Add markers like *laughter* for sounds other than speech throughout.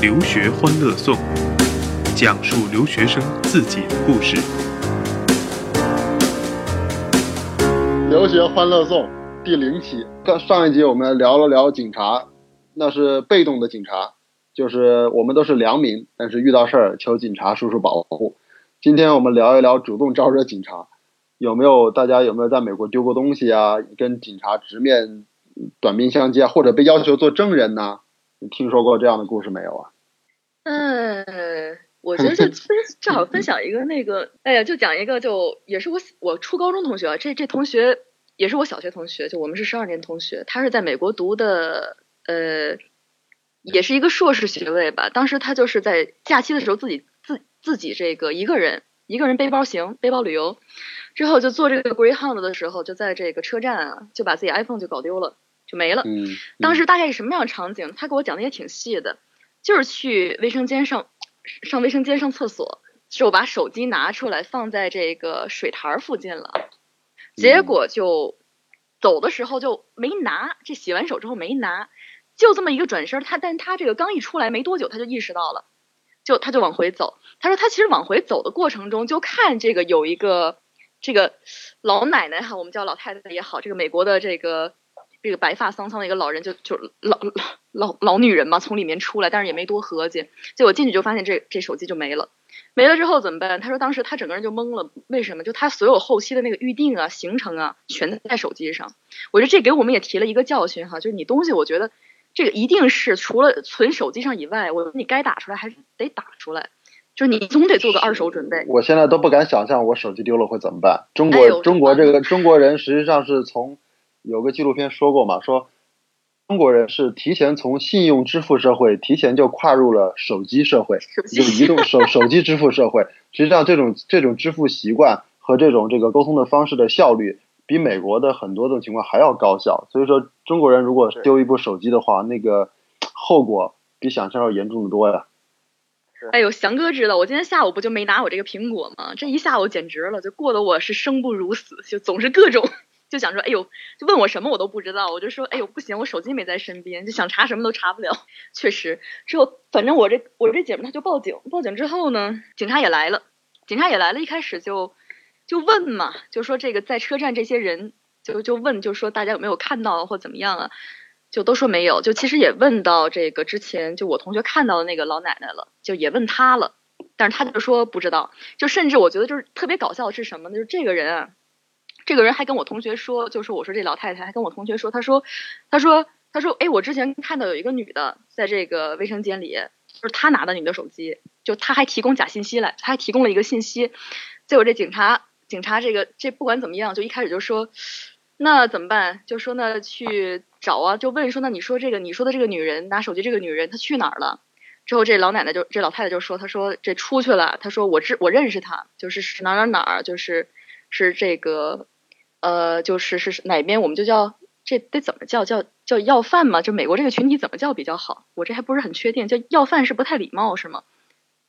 留学欢乐颂》，讲述留学生自己的故事。留学欢乐颂第零期，上一集我们聊了聊警察，那是被动的警察，就是我们都是良民，但是遇到事儿求警察叔叔保护。今天我们聊一聊主动招惹警察，有没有大家有没有在美国丢过东西啊？跟警察直面短兵相接，或者被要求做证人呢？你听说过这样的故事没有啊？嗯，我觉得就 *laughs* 分正好分享一个那个，哎呀，就讲一个，就也是我我初高中同学，这这同学也是我小学同学，就我们是十二年同学，他是在美国读的，呃，也是一个硕士学位吧。当时他就是在假期的时候自己自自己这个一个人一个人背包行背包旅游，之后就坐这个 Greyhound 的时候，就在这个车站啊，就把自己 iPhone 就搞丢了。就没了。嗯，当时大概是什么样的场景？他给我讲的也挺细的，就是去卫生间上上卫生间上厕所，就把手机拿出来放在这个水台附近了，结果就走的时候就没拿，这洗完手之后没拿，就这么一个转身，他但他这个刚一出来没多久，他就意识到了，就他就往回走。他说他其实往回走的过程中，就看这个有一个这个老奶奶哈，我们叫老太太也好，这个美国的这个。这个白发苍苍的一个老人，就就老老老老女人嘛，从里面出来，但是也没多合计。结果进去就发现这这手机就没了，没了之后怎么办？他说当时他整个人就懵了，为什么？就他所有后期的那个预定啊、行程啊，全在手机上。我觉得这给我们也提了一个教训哈，就是你东西，我觉得这个一定是除了存手机上以外，我你该打出来还是得打出来，就是你总得做个二手准备。我现在都不敢想象我手机丢了会怎么办。中国中国这个中国人实际上是从。有个纪录片说过嘛，说中国人是提前从信用支付社会提前就跨入了手机社会，就移动手 *laughs* 手机支付社会。实际上，这种这种支付习惯和这种这个沟通的方式的效率，比美国的很多种情况还要高效。所以说，中国人如果丢一部手机的话，那个后果比想象要严重的多呀。哎呦，翔哥知道，我今天下午不就没拿我这个苹果吗？这一下午简直了，就过得我是生不如死，就总是各种。就想说，哎呦，就问我什么我都不知道，我就说，哎呦，不行，我手机没在身边，就想查什么都查不了。确实，之后反正我这我这姐们她就报警，报警之后呢，警察也来了，警察也来了，一开始就就问嘛，就说这个在车站这些人就就问，就说大家有没有看到或怎么样啊？就都说没有，就其实也问到这个之前就我同学看到的那个老奶奶了，就也问她了，但是她就说不知道，就甚至我觉得就是特别搞笑的是什么呢？就是这个人啊。这个人还跟我同学说，就是我说这老太太还跟我同学说，他说，他说，他说，哎，我之前看到有一个女的在这个卫生间里，就是她拿的你的手机，就她还提供假信息来，她还提供了一个信息，结果这警察，警察这个这不管怎么样，就一开始就说，那怎么办？就说那去找啊，就问说那你说这个你说的这个女人拿手机这个女人她去哪儿了？之后这老奶奶就这老太太就说，她说这出去了，她说我知我认识她，就是是哪哪哪儿，就是是这个。呃，就是是哪边我们就叫这得怎么叫叫叫要饭嘛？就美国这个群体怎么叫比较好？我这还不是很确定，叫要饭是不太礼貌是吗？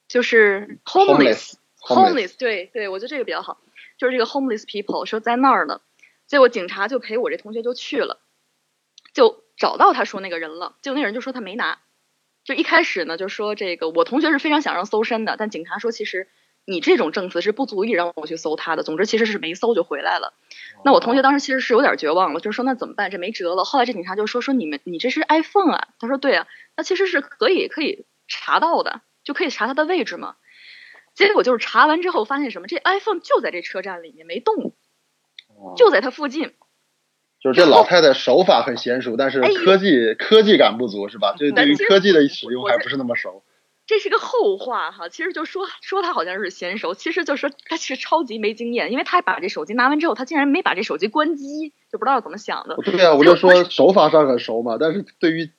就是 homeless，homeless，对对，我觉得这个比较好。就是这个 homeless people 说在那儿呢，结果警察就陪我这同学就去了，就找到他说那个人了，结果那人就说他没拿，就一开始呢就说这个我同学是非常想让搜身的，但警察说其实。你这种证词是不足以让我去搜他的。总之，其实是没搜就回来了。那我同学当时其实是有点绝望了，就是说那怎么办？这没辙了。后来这警察就说说你们你这是 iPhone 啊？他说对啊，那其实是可以可以查到的，就可以查他的位置嘛。结果就是查完之后发现什么？这 iPhone 就在这车站里面没动，就在他附近。就是这老太太手法很娴熟，但是科技科技感不足是吧？对对于科技的使用还不是那么熟。这是个后话哈，其实就说说他好像是娴熟，其实就说他是超级没经验，因为他把这手机拿完之后，他竟然没把这手机关机，就不知道怎么想的。对啊，我就说手法上很熟嘛，但是对于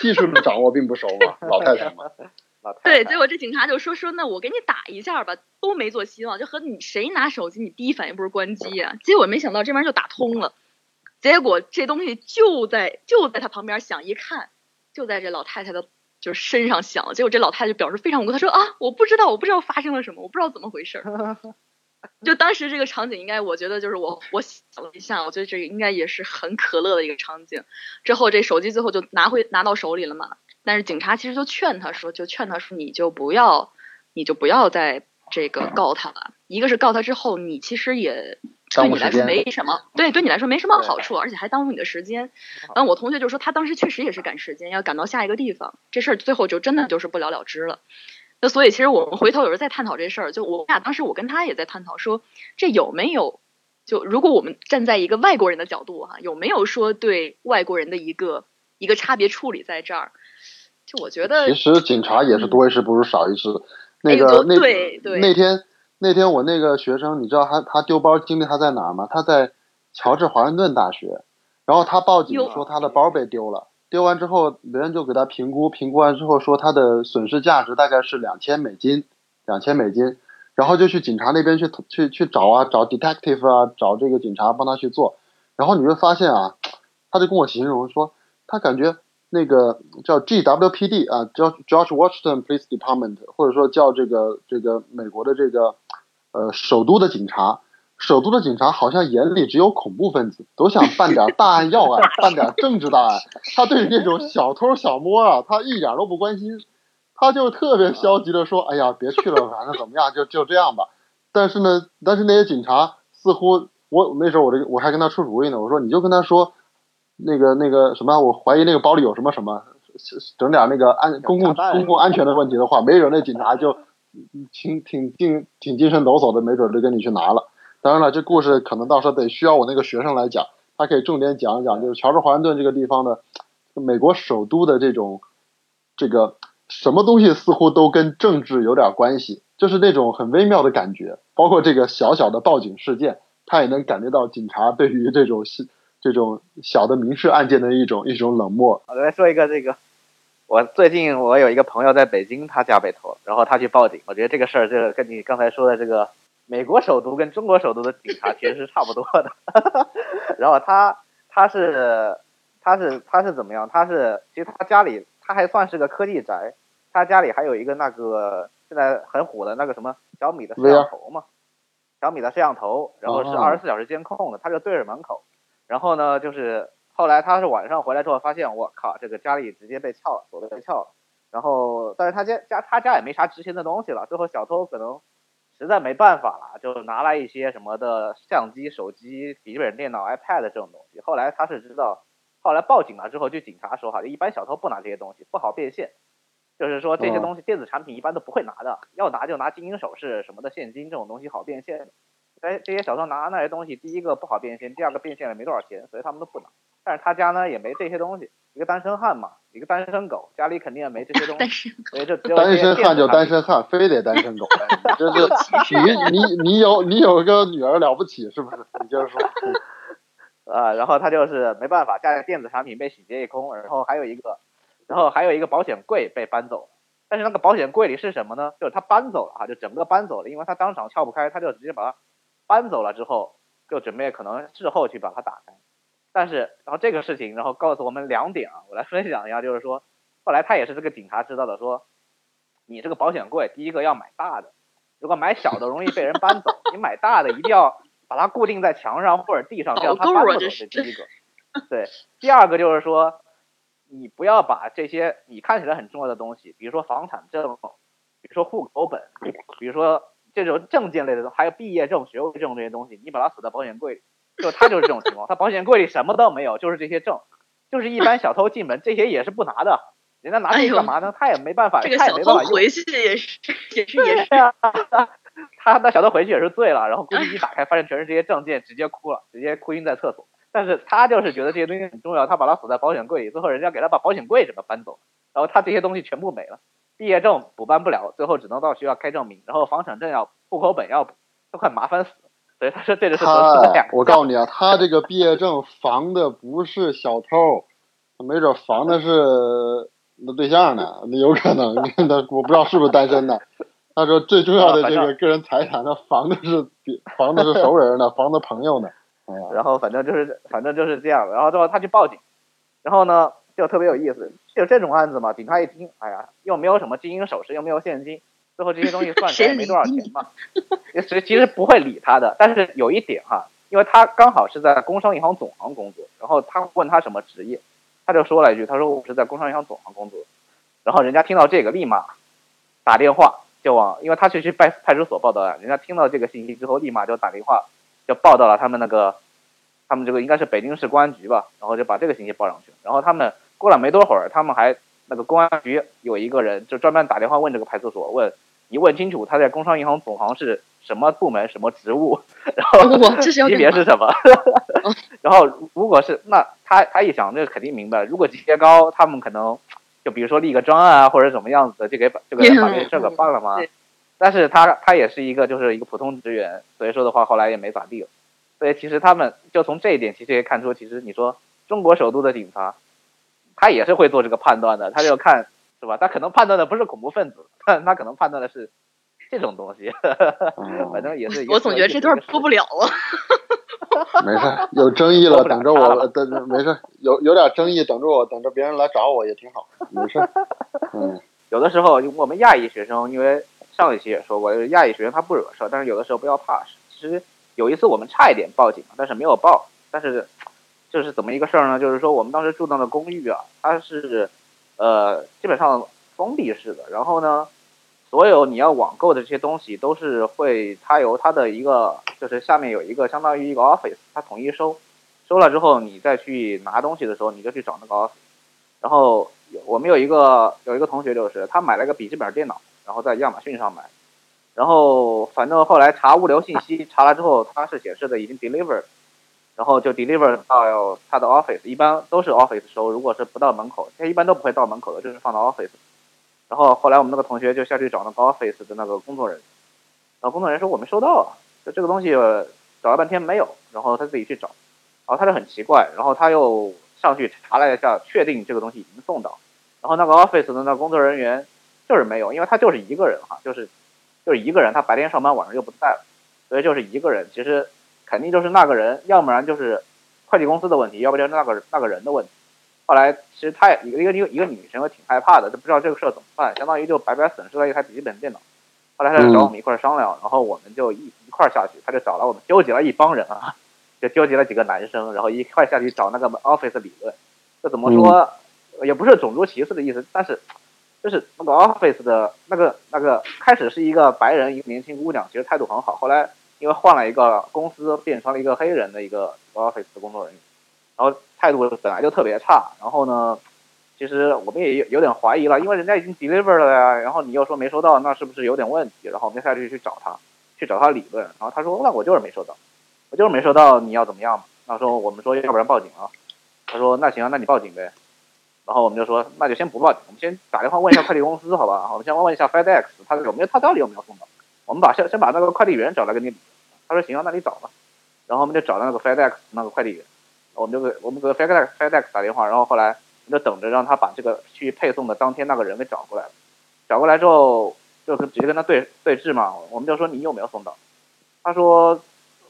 技术的掌握并不熟嘛，老太太嘛。*laughs* 对，结果这警察就说说那我给你打一下吧，都没做希望，就和你谁拿手机，你第一反应不是关机啊？结果没想到这玩意儿就打通了，结果这东西就在就在他旁边响，一看就在这老太太的。就是身上响，结果这老太太就表示非常无辜，她说啊，我不知道，我不知道发生了什么，我不知道怎么回事。*laughs* 就当时这个场景，应该我觉得就是我我想了一下，我觉得这个应该也是很可乐的一个场景。之后这手机最后就拿回拿到手里了嘛。但是警察其实就劝他说，就劝他说，你就不要，你就不要再这个告他了。一个是告他之后，你其实也对你来说没什么，对，对你来说没什么好处，而且还耽误你的时间。然后我同学就说，他当时确实也是赶时间，要赶到下一个地方，这事儿最后就真的就是不了了之了。那所以其实我们回头有时候在探讨这事儿，就我俩当时我跟他也在探讨说，这有没有就如果我们站在一个外国人的角度哈，有没有说对外国人的一个一个差别处理在这儿？就我觉得，其实警察也是多一事不如少一事。那个那那天那天我那个学生，你知道他他丢包经历他在哪儿吗？他在乔治华盛顿大学，然后他报警说他的包被丢了。丢完之后，别人就给他评估，评估完之后说他的损失价值大概是两千美金，两千美金。然后就去警察那边去去去找啊，找 detective 啊，找这个警察帮他去做。然后你会发现啊，他就跟我形容说，他感觉。那个叫 GWPD 啊，叫 George Washington Police Department，或者说叫这个这个美国的这个呃首都的警察，首都的警察好像眼里只有恐怖分子，都想办点大案要案，办点政治大案。他对于那种小偷小摸啊，他一点都不关心，他就特别消极的说：“哎呀，别去了，反正怎么样，就就这样吧。”但是呢，但是那些警察似乎，我那时候我这个我还跟他出主意呢，我说你就跟他说。那个那个什么，我怀疑那个包里有什么什么，整点那个安公共公共安全的问题的话，没准那警察就挺挺精挺精神抖擞的，没准就跟你去拿了。当然了，这故事可能到时候得需要我那个学生来讲，他可以重点讲一讲，就是乔治华盛顿这个地方的美国首都的这种这个什么东西似乎都跟政治有点关系，就是那种很微妙的感觉。包括这个小小的报警事件，他也能感觉到警察对于这种这种小的民事案件的一种一种冷漠。我来说一个这个，我最近我有一个朋友在北京，他家被偷了，然后他去报警。我觉得这个事儿，就是跟你刚才说的这个美国首都跟中国首都的警察其实是差不多的。*laughs* 然后他他是他是他是怎么样？他是其实他家里他还算是个科技宅，他家里还有一个那个现在很火的那个什么小米的摄像头嘛，小米的摄像头，然后是二十四小时监控的，他就对着门口。然后呢，就是后来他是晚上回来之后发现，我靠，这个家里直接被撬了，锁都被撬了。然后，但是他家家他家也没啥值钱的东西了。最后小偷可能实在没办法了，就拿来一些什么的相机、手机、笔记本电脑、iPad 这种东西。后来他是知道，后来报警了之后，就警察说哈，一般小偷不拿这些东西，不好变现。就是说这些东西电子产品一般都不会拿的，要拿就拿金银首饰什么的现金这种东西好变现。哎，这些小偷拿那些东西，第一个不好变现，第二个变现了没多少钱，所以他们都不拿。但是他家呢也没这些东西，一个单身汉嘛，一个单身狗，家里肯定也没这些东西，所以就只有单身汉就单身汉，非得单身狗，这是你你你有你有个女儿了不起是不是？你接着说。*laughs* 啊，然后他就是没办法，家里电子产品被洗劫一空，然后还有一个，然后还有一个保险柜被搬走了。但是那个保险柜里是什么呢？就是他搬走了哈，就整个搬走了，因为他当场撬不开，他就直接把它。搬走了之后，就准备可能事后去把它打开，但是然后这个事情，然后告诉我们两点啊，我来分享一下，就是说，后来他也是这个警察知道的，说，你这个保险柜，第一个要买大的，如果买小的容易被人搬走，你买大的一定要把它固定在墙上或者地上，这样他搬不走。这是第一个。对，第二个就是说，你不要把这些你看起来很重要的东西，比如说房产证，比如说户口本，比如说。这种证件类的，还有毕业证、学位证这些东西，你把它锁在保险柜里，就他就是这种情况，他保险柜里什么都没有，就是这些证，就是一般小偷进门这些也是不拿的，人家拿这些干嘛呢？他也没办法，他也没办法回去也是 *laughs* 也是也是啊，他那小偷回去也是醉了，然后估计一打开发现全是这些证件，直接哭了，直接哭晕在厕所。但是他就是觉得这些东西很重要，他把它锁在保险柜里，最后人家给他把保险柜什么搬走，然后他这些东西全部没了。毕业证补办不了，最后只能到学校开证明，然后房产证要户口本要补，都快麻烦死了。所以他说这个是他，我告诉你啊，他这个毕业证防的不是小偷，没准防的是那对象呢，那有可能，*laughs* 那我不知道是不是单身的。他说最重要的这个个人财产，他防的是防的是熟人呢，防的朋友呢。然后反正就是反正就是这样，然后之后他去报警，然后呢？就特别有意思，就这种案子嘛，警察一听，哎呀，又没有什么金银首饰，又没有现金，最后这些东西算起来也没多少钱嘛，其实其实不会理他的。但是有一点哈，因为他刚好是在工商银行总行工作，然后他问他什么职业，他就说了一句，他说我是在工商银行总行工作。然后人家听到这个，立马打电话就往，因为他是去派派出所报道的，人家听到这个信息之后，立马就打电话就报到了他们那个，他们这个应该是北京市公安局吧，然后就把这个信息报上去。然后他们过了没多会儿，他们还那个公安局有一个人就专门打电话问这个派出所，问你问清楚他在工商银行总行是什么部门、什么职务，然后级别是什么。*laughs* 然后如果是那他他一想，这个肯定明白，如果级别高，他们可能。就比如说立个专案啊，或者怎么样子的，就给把就给把这事给办了嘛？但是他他也是一个就是一个普通职员，所以说的话后来也没咋地了。所以其实他们就从这一点其实也看出，其实你说中国首都的警察，他也是会做这个判断的，他就看是吧？他可能判断的不是恐怖分子，但他可能判断的是这种东西。*laughs* 反正也是。我总觉得这段播不了啊。*laughs* 没事，有争议了，等着我。等没事，有有点争议，等着我，等着别人来找我也挺好。没事。*laughs* 嗯，有的时候我们亚裔学生，因为上一期也说过，就是亚裔学生他不惹事，但是有的时候不要怕。其实有一次我们差一点报警，但是没有报。但是就是怎么一个事儿呢？就是说我们当时住到的公寓啊，它是呃基本上封闭式的，然后呢。所有你要网购的这些东西都是会，它由它的一个就是下面有一个相当于一个 office，它统一收，收了之后你再去拿东西的时候，你就去找那个 office。然后我们有一个有一个同学就是他买了个笔记本电脑，然后在亚马逊上买，然后反正后来查物流信息查了之后，它是显示的已经 deliver，然后就 deliver 到他的 office，一般都是 office 收，如果是不到门口，他一般都不会到门口的，就是放到 office。然后后来我们那个同学就下去找那个 office 的那个工作人员，然后工作人员说我没收到啊，就这个东西找了半天没有，然后他自己去找，然后他就很奇怪，然后他又上去查了一下，确定这个东西已经送到，然后那个 office 的那工作人员就是没有，因为他就是一个人哈，就是就是一个人，他白天上班晚上又不在了，所以就是一个人，其实肯定就是那个人，要不然就是快递公司的问题，要不就是那个那个人的问题。后来其实他也一个一个一个女生，也挺害怕的，都不知道这个事儿怎么办，相当于就白白损失了一台笔记本电脑。后来他就找我们一块儿商量，然后我们就一一块儿下去，他就找了我们纠集了一帮人啊，*laughs* 就纠集了几个男生，然后一块下去找那个 Office 理论。这怎么说？也不是种族歧视的意思，但是就是那个 Office 的那个那个开始是一个白人一个年轻姑娘，其实态度很好。后来因为换了一个公司，变成了一个黑人的一个 Office 的工作人员，然后。态度本来就特别差，然后呢，其实我们也有有点怀疑了，因为人家已经 deliver 了呀，然后你又说没收到，那是不是有点问题？然后我们下去去找他，去找他理论，然后他说那我就是没收到，我就是没收到，你要怎么样？那时候我们说要不然报警啊，他说那行啊，那你报警呗，然后我们就说那就先不报警，我们先打电话问一下快递公司，好吧？我们先问一下 FedEx，他有没有他到底有没有送到？我们把先先把那个快递员找来给你，他说行啊，那你找吧，然后我们就找到那个 FedEx 那个快递员。我们就给我们给 FedEx FedEx 打电话，然后后来就等着让他把这个去配送的当天那个人给找过来。找过来之后，就直接跟他对对峙嘛。我们就说你有没有送到？他说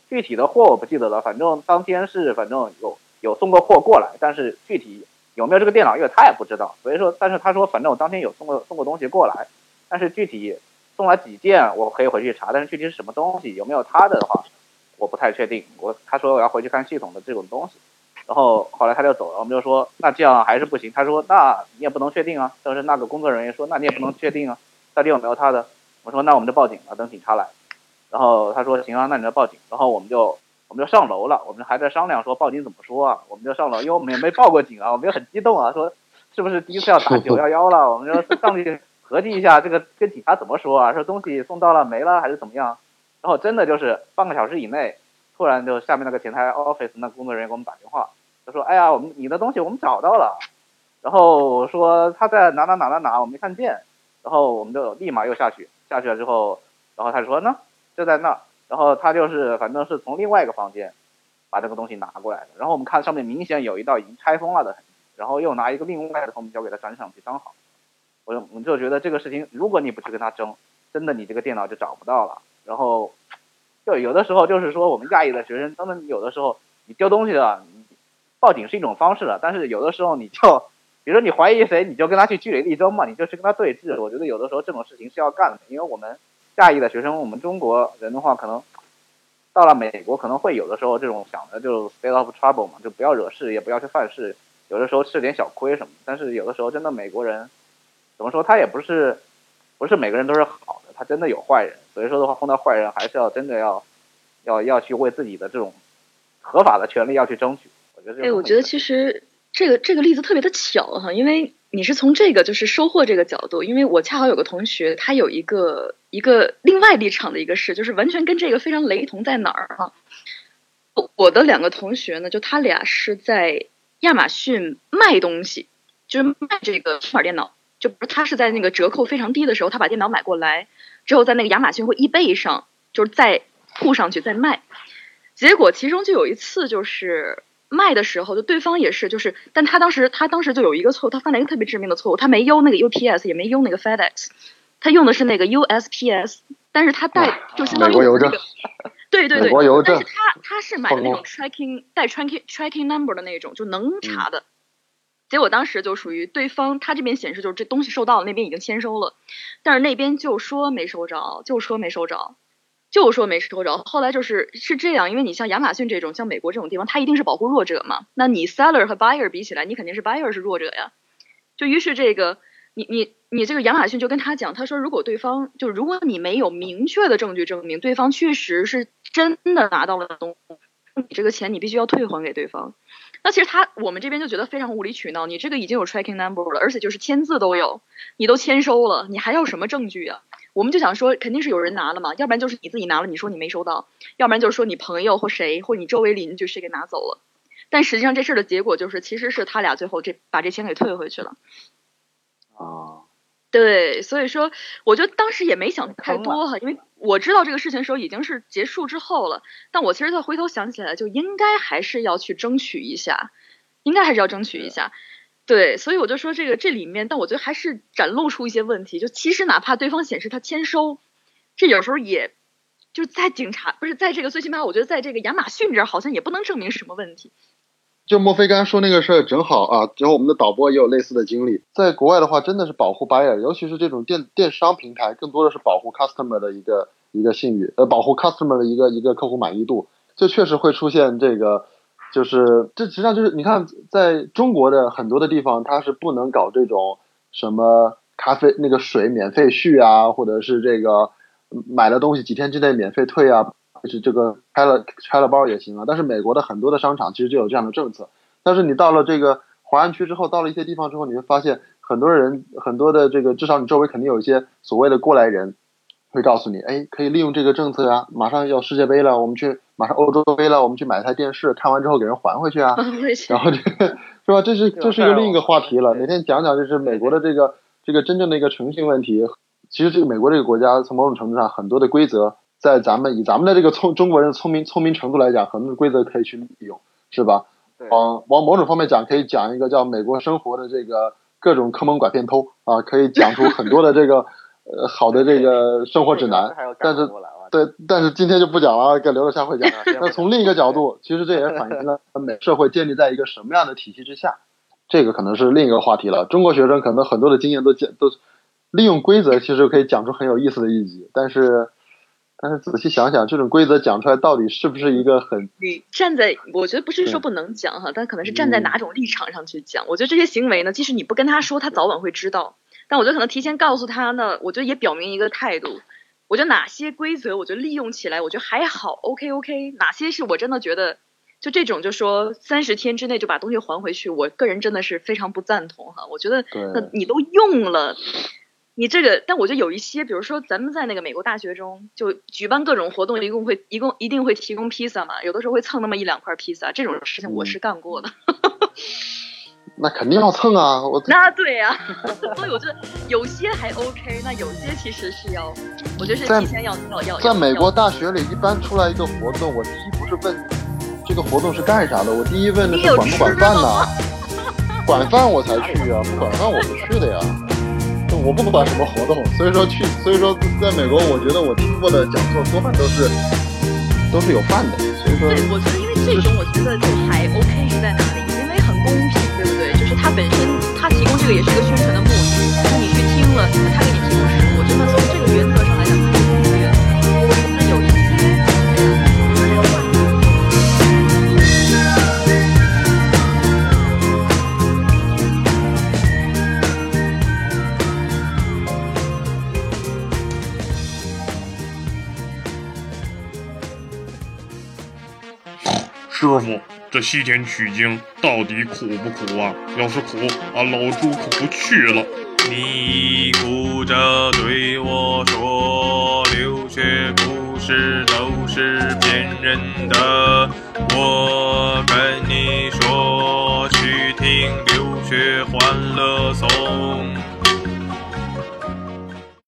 具体的货我不记得了，反正当天是反正有有送过货过来，但是具体有没有这个电脑，因为他也不知道。所以说，但是他说反正我当天有送过送过东西过来，但是具体送了几件我可以回去查，但是具体是什么东西有没有他的的话，我不太确定。我他说我要回去看系统的这种东西。然后后来他就走了，我们就说那这样还是不行。他说那你也不能确定啊。但是那个工作人员说那你也不能确定啊，到底有没有他的？我说那我们就报警了，等警察来。然后他说行啊，那你就报警。然后我们就我们就上楼了，我们还在商量说报警怎么说啊。我们就上楼，因为我们也没报过警啊，我们就很激动啊，说是不是第一次要打 *laughs* 九幺幺了？我们就上去合计一下这个跟警察怎么说啊？说东西送到了没了还是怎么样？然后真的就是半个小时以内。突然就下面那个前台 office 那工作人员给我们打电话，他说：“哎呀，我们你的东西我们找到了，然后说他在哪哪哪哪哪，我没看见。”然后我们就立马又下去，下去了之后，然后他说：“呢，就在那儿。”然后他就是反正是从另外一个房间把这个东西拿过来的。然后我们看上面明显有一道已经拆封了的痕迹，然后又拿一个另外的封条给他粘上去，粘好。我就我就觉得这个事情，如果你不去跟他争，真的你这个电脑就找不到了。然后。就有的时候就是说，我们亚裔的学生，他们有的时候你丢东西了，报警是一种方式了。但是有的时候你就比如说你怀疑谁，你就跟他去据理力争嘛，你就去跟他对峙。我觉得有的时候这种事情是要干的，因为我们亚裔的学生，我们中国人的话，可能到了美国可能会有的时候这种想的就 stay off trouble 嘛，就不要惹事，也不要去犯事，有的时候吃点小亏什么。但是有的时候真的美国人怎么说，他也不是不是每个人都是好的，他真的有坏人。所以说的话，碰到坏人还是要真的要要要去为自己的这种合法的权利要去争取。我觉得，哎，我觉得其实。这个这个例子特别的巧哈，因为你是从这个就是收获这个角度，因为我恰好有个同学，他有一个一个另外立场的一个事，就是完全跟这个非常雷同，在哪儿哈？我的两个同学呢，就他俩是在亚马逊卖东西，就是卖这个平板电脑，就不是他是在那个折扣非常低的时候，他把电脑买过来之后，在那个亚马逊或易贝上，就是再铺上去再卖，结果其中就有一次就是。卖的时候，就对方也是，就是，但他当时他当时就有一个错误，他犯了一个特别致命的错误，他没用那个 UPS，也没用那个 FedEx，他用的是那个 USPS，但是他带就相当于那个，对对对，但是他他是买的那种 tracking 带 tracking tracking number 的那种，就能查的，结果当时就属于对方他这边显示就是这东西收到了，那边已经签收了，但是那边就说没收着，就说没收着。就说没收着，后来就是是这样，因为你像亚马逊这种，像美国这种地方，它一定是保护弱者嘛。那你 seller 和 buyer 比起来，你肯定是 buyer 是弱者呀。就于是这个，你你你这个亚马逊就跟他讲，他说如果对方就如果你没有明确的证据证明对方确实是真的拿到了东，你这个钱你必须要退还给对方。那其实他我们这边就觉得非常无理取闹，你这个已经有 tracking number 了，而且就是签字都有，你都签收了，你还要什么证据啊？我们就想说，肯定是有人拿了嘛，要不然就是你自己拿了，你说你没收到，要不然就是说你朋友或谁或你周围邻居谁给拿走了。但实际上这事儿的结果就是，其实是他俩最后这把这钱给退回去了。啊，对，所以说我觉得当时也没想太多哈，因为我知道这个事情的时候已经是结束之后了。但我其实再回头想起来，就应该还是要去争取一下，应该还是要争取一下。对，所以我就说这个这里面，但我觉得还是展露出一些问题。就其实哪怕对方显示他签收，这有时候也就在警察不是在这个最起码，我觉得在这个亚马逊这儿好像也不能证明什么问题。就莫非刚刚说那个事儿正好啊，然后我们的导播也有类似的经历。在国外的话，真的是保护 buyer，尤其是这种电电商平台，更多的是保护 customer 的一个一个信誉，呃，保护 customer 的一个一个客户满意度，就确实会出现这个。就是这实际上就是你看，在中国的很多的地方，它是不能搞这种什么咖啡那个水免费续啊，或者是这个买了东西几天之内免费退啊，就是这个拆了拆了包也行啊。但是美国的很多的商场其实就有这样的政策。但是你到了这个华安区之后，到了一些地方之后，你会发现很多人很多的这个至少你周围肯定有一些所谓的过来人。会告诉你，哎，可以利用这个政策呀，马上要世界杯了，我们去马上欧洲杯了，我们去买台电视，看完之后给人还回去啊。然后这个是吧？这是这是一个另一个话题了。哪天讲讲就是美国的这个这个真正的一个诚信问题。其实这个美国这个国家从某种程度上很多的规则，在咱们以咱们的这个聪中国人聪明聪明程度来讲，很多规则可以去利用，是吧？往往某种方面讲，可以讲一个叫美国生活的这个各种坑蒙拐骗偷啊，可以讲出很多的这个。呃，好的这个生活指南，*laughs* 但是对，但是今天就不讲了，给留着下回讲。*laughs* 那从另一个角度，其实这也反映了美社会建立在一个什么样的体系之下，这个可能是另一个话题了。中国学生可能很多的经验都讲都利用规则，其实可以讲出很有意思的一集。但是，但是仔细想想，这种规则讲出来到底是不是一个很？你站在，我觉得不是说不能讲哈，但可能是站在哪种立场上去讲。我觉得这些行为呢，即使你不跟他说，他早晚会知道。但我觉得可能提前告诉他呢，我觉得也表明一个态度。我觉得哪些规则，我觉得利用起来，我觉得还好，OK OK。哪些是我真的觉得，就这种就说三十天之内就把东西还回去，我个人真的是非常不赞同哈。我觉得，那你都用了，你这个，但我觉得有一些，比如说咱们在那个美国大学中，就举办各种活动，一共会一共一定会提供披萨嘛，有的时候会蹭那么一两块披萨，这种事情我是干过的。*laughs* 那肯定要蹭啊！我 *laughs* 那对呀，*laughs* 所以我觉得有些还 OK，那有些其实是要，我觉得是提前要要要。在美国大学里，一般出来一个活动，我第一不是问这个活动是干啥的，我第一问的是管不管饭呢？管饭我才去啊，不管饭我不去的呀。我不管什么活动，所以说去，所以说在美国，我觉得我听过的讲座多半都是都是有饭的，所以说。对，我觉得因为这种，我觉得就还 OK 是在哪里？因为很公平。对不对？就是他本身他提供这个也是一个宣传的目的，就是你去听了，他给你提供食物，真的从这个原则师傅这西天取经到底苦不苦啊？要是苦俺老猪可不去了。你哭着对我说留学故事都是骗人的。我跟你说去听留学欢乐颂